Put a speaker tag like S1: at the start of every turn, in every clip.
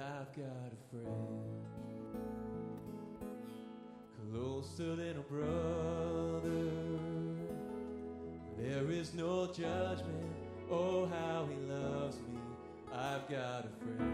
S1: I've got a friend closer than a brother. There is no judgment. Oh, how he loves me. I've got a friend.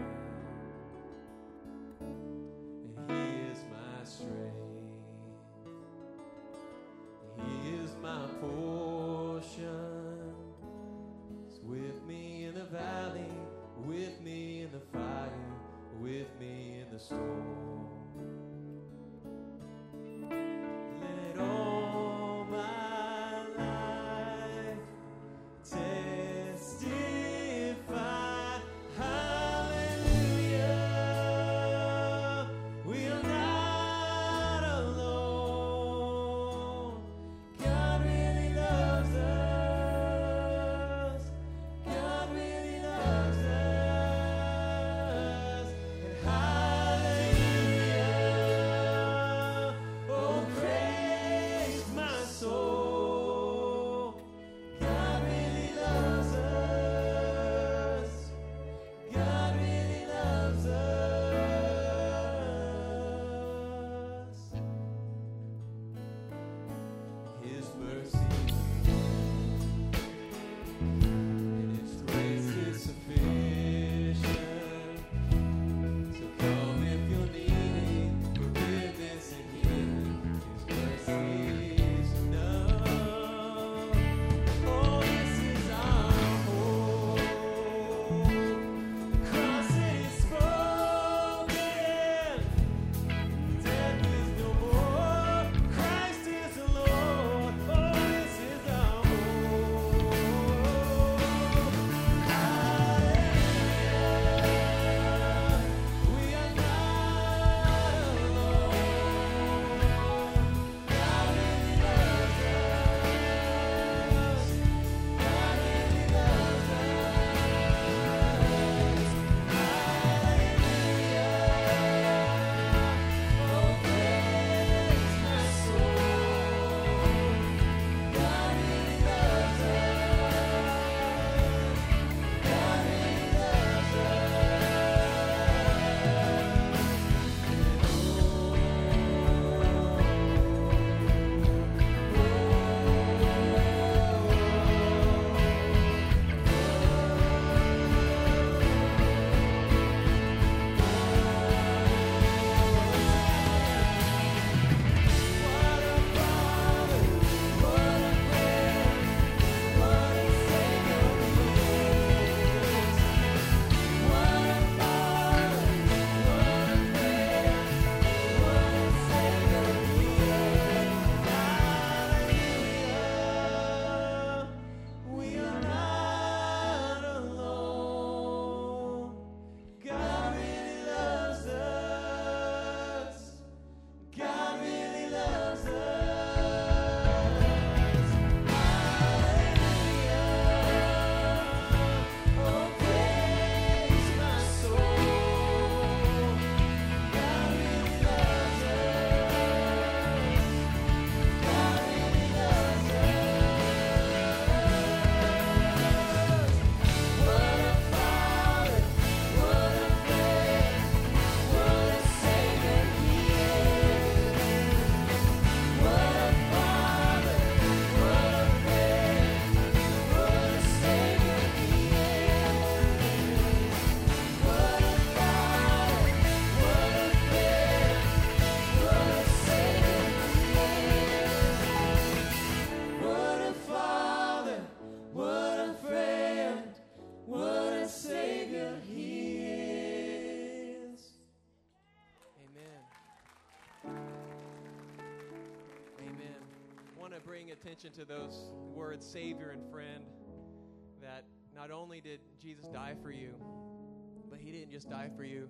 S1: attention to those words, Savior and friend, that not only did Jesus die for you, but he didn't just die for you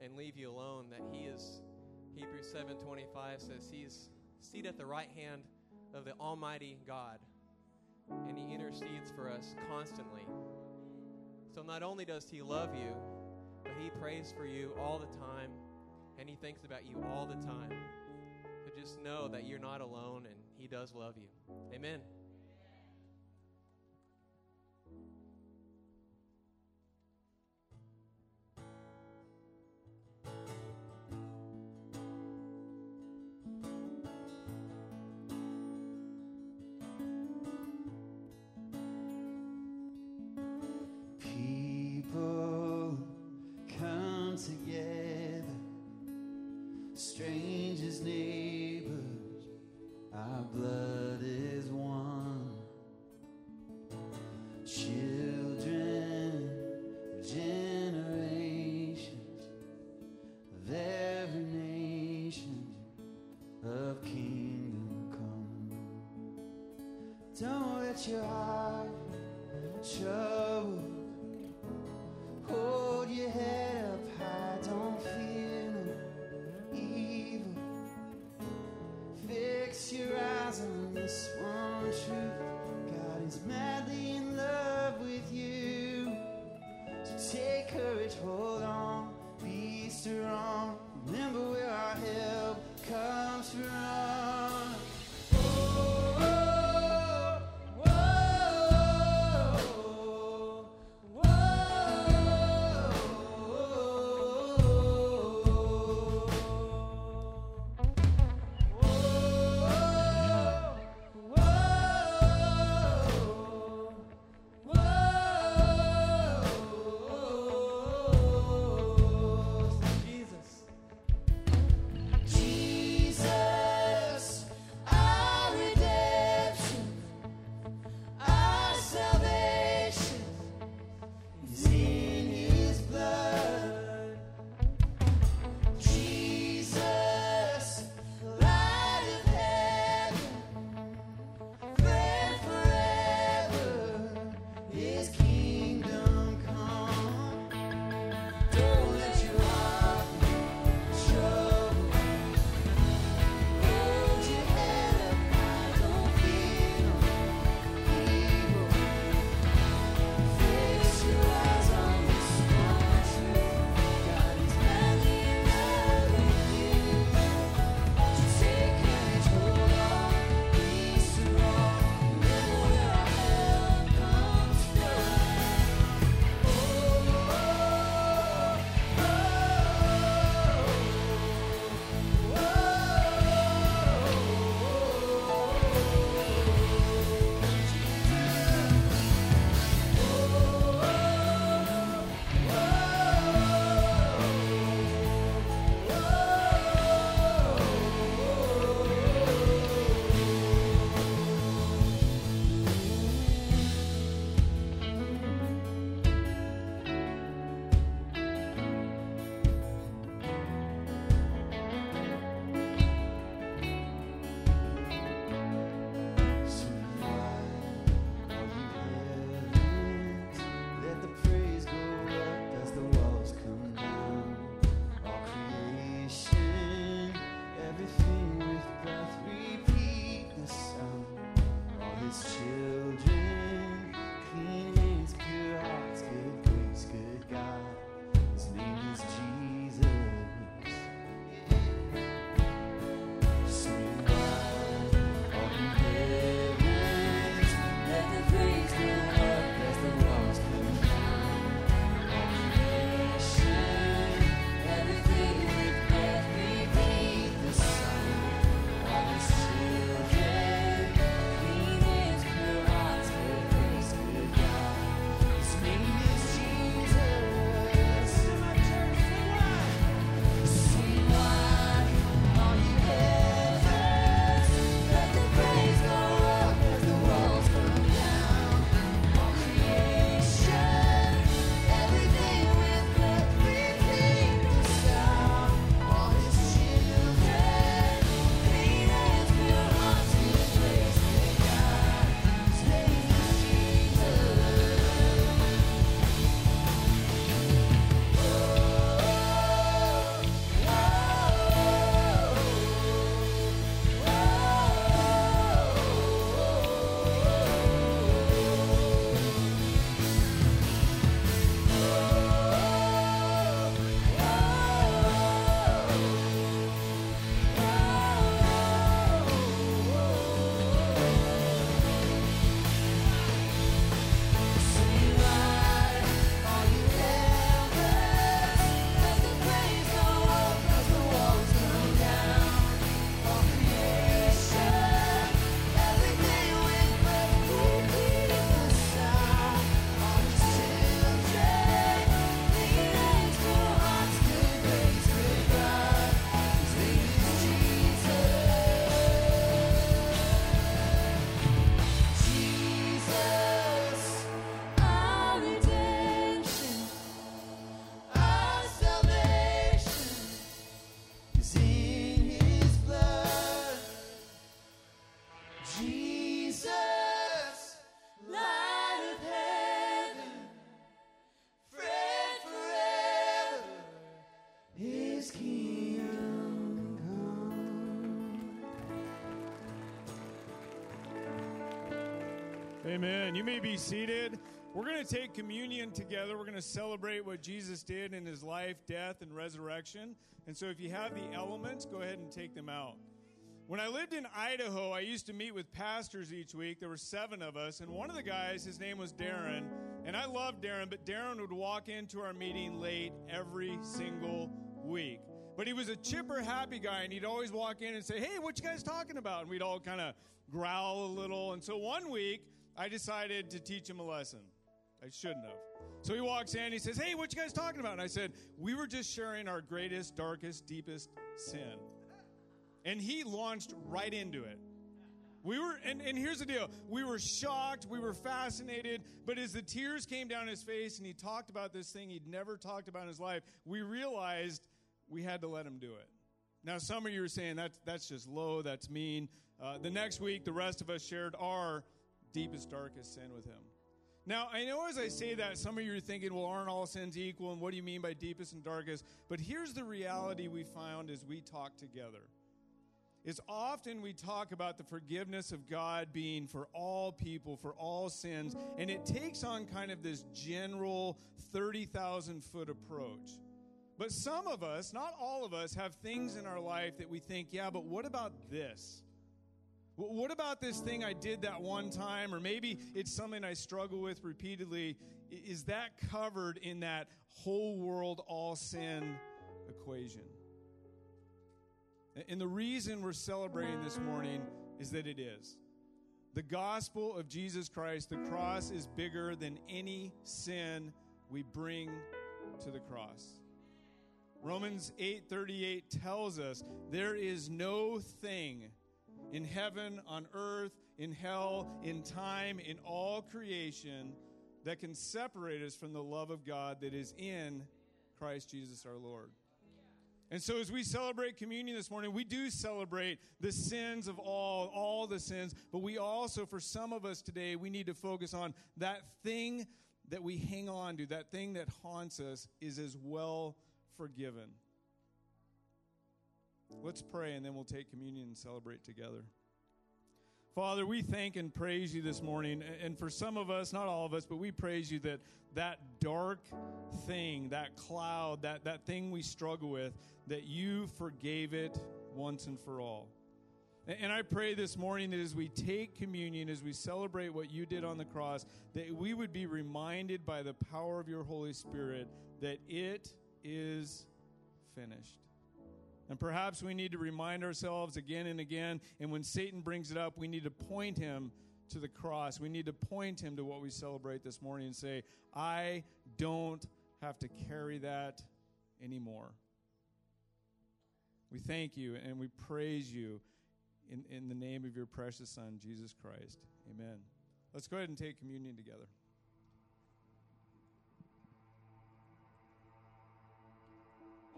S1: and leave you alone, that he is, Hebrews 7.25 says, he's seated at the right hand of the Almighty God, and he intercedes for us constantly. So not only does he love you, but he prays for you all the time, and he thinks about you all the time. So just know that you're not alone and he does love you. Amen.
S2: strangers' name blood is one. Children generations of every nation of kingdom come. Don't let your heart Jesus, light of heaven, friend forever, His kingdom come.
S3: Amen. You may be seated. We're going to take communion together. We're going to celebrate what Jesus did in his life, death, and resurrection. And so if you have the elements, go ahead and take them out. When I lived in Idaho, I used to meet with pastors each week. There were seven of us, and one of the guys, his name was Darren, and I loved Darren, but Darren would walk into our meeting late every single week. But he was a chipper, happy guy, and he'd always walk in and say, Hey, what you guys talking about? And we'd all kind of growl a little. And so one week, I decided to teach him a lesson. I shouldn't have. So he walks in, he says, Hey, what you guys talking about? And I said, We were just sharing our greatest, darkest, deepest sin. And he launched right into it. We were, and, and here's the deal we were shocked, we were fascinated, but as the tears came down his face and he talked about this thing he'd never talked about in his life, we realized we had to let him do it. Now, some of you are saying that's, that's just low, that's mean. Uh, the next week, the rest of us shared our deepest, darkest sin with him. Now, I know as I say that, some of you are thinking, well, aren't all sins equal? And what do you mean by deepest and darkest? But here's the reality we found as we talked together is often we talk about the forgiveness of God being for all people, for all sins, and it takes on kind of this general 30,000 foot approach. But some of us, not all of us, have things in our life that we think, yeah, but what about this? What about this thing I did that one time? Or maybe it's something I struggle with repeatedly. Is that covered in that whole world, all sin equation? And the reason we're celebrating this morning is that it is. The gospel of Jesus Christ, the cross is bigger than any sin we bring to the cross. Romans 8:38 tells us there is no thing in heaven, on earth, in hell, in time, in all creation that can separate us from the love of God that is in Christ Jesus our Lord. And so, as we celebrate communion this morning, we do celebrate the sins of all, all the sins, but we also, for some of us today, we need to focus on that thing that we hang on to, that thing that haunts us, is as well forgiven. Let's pray, and then we'll take communion and celebrate together. Father, we thank and praise you this morning. And for some of us, not all of us, but we praise you that that dark thing, that cloud, that, that thing we struggle with, that you forgave it once and for all. And I pray this morning that as we take communion, as we celebrate what you did on the cross, that we would be reminded by the power of your Holy Spirit that it is finished. And perhaps we need to remind ourselves again and again. And when Satan brings it up, we need to point him to the cross. We need to point him to what we celebrate this morning and say, I don't have to carry that anymore. We thank you and we praise you in, in the name of your precious Son, Jesus Christ. Amen. Let's go ahead and take communion together.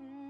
S2: Mm.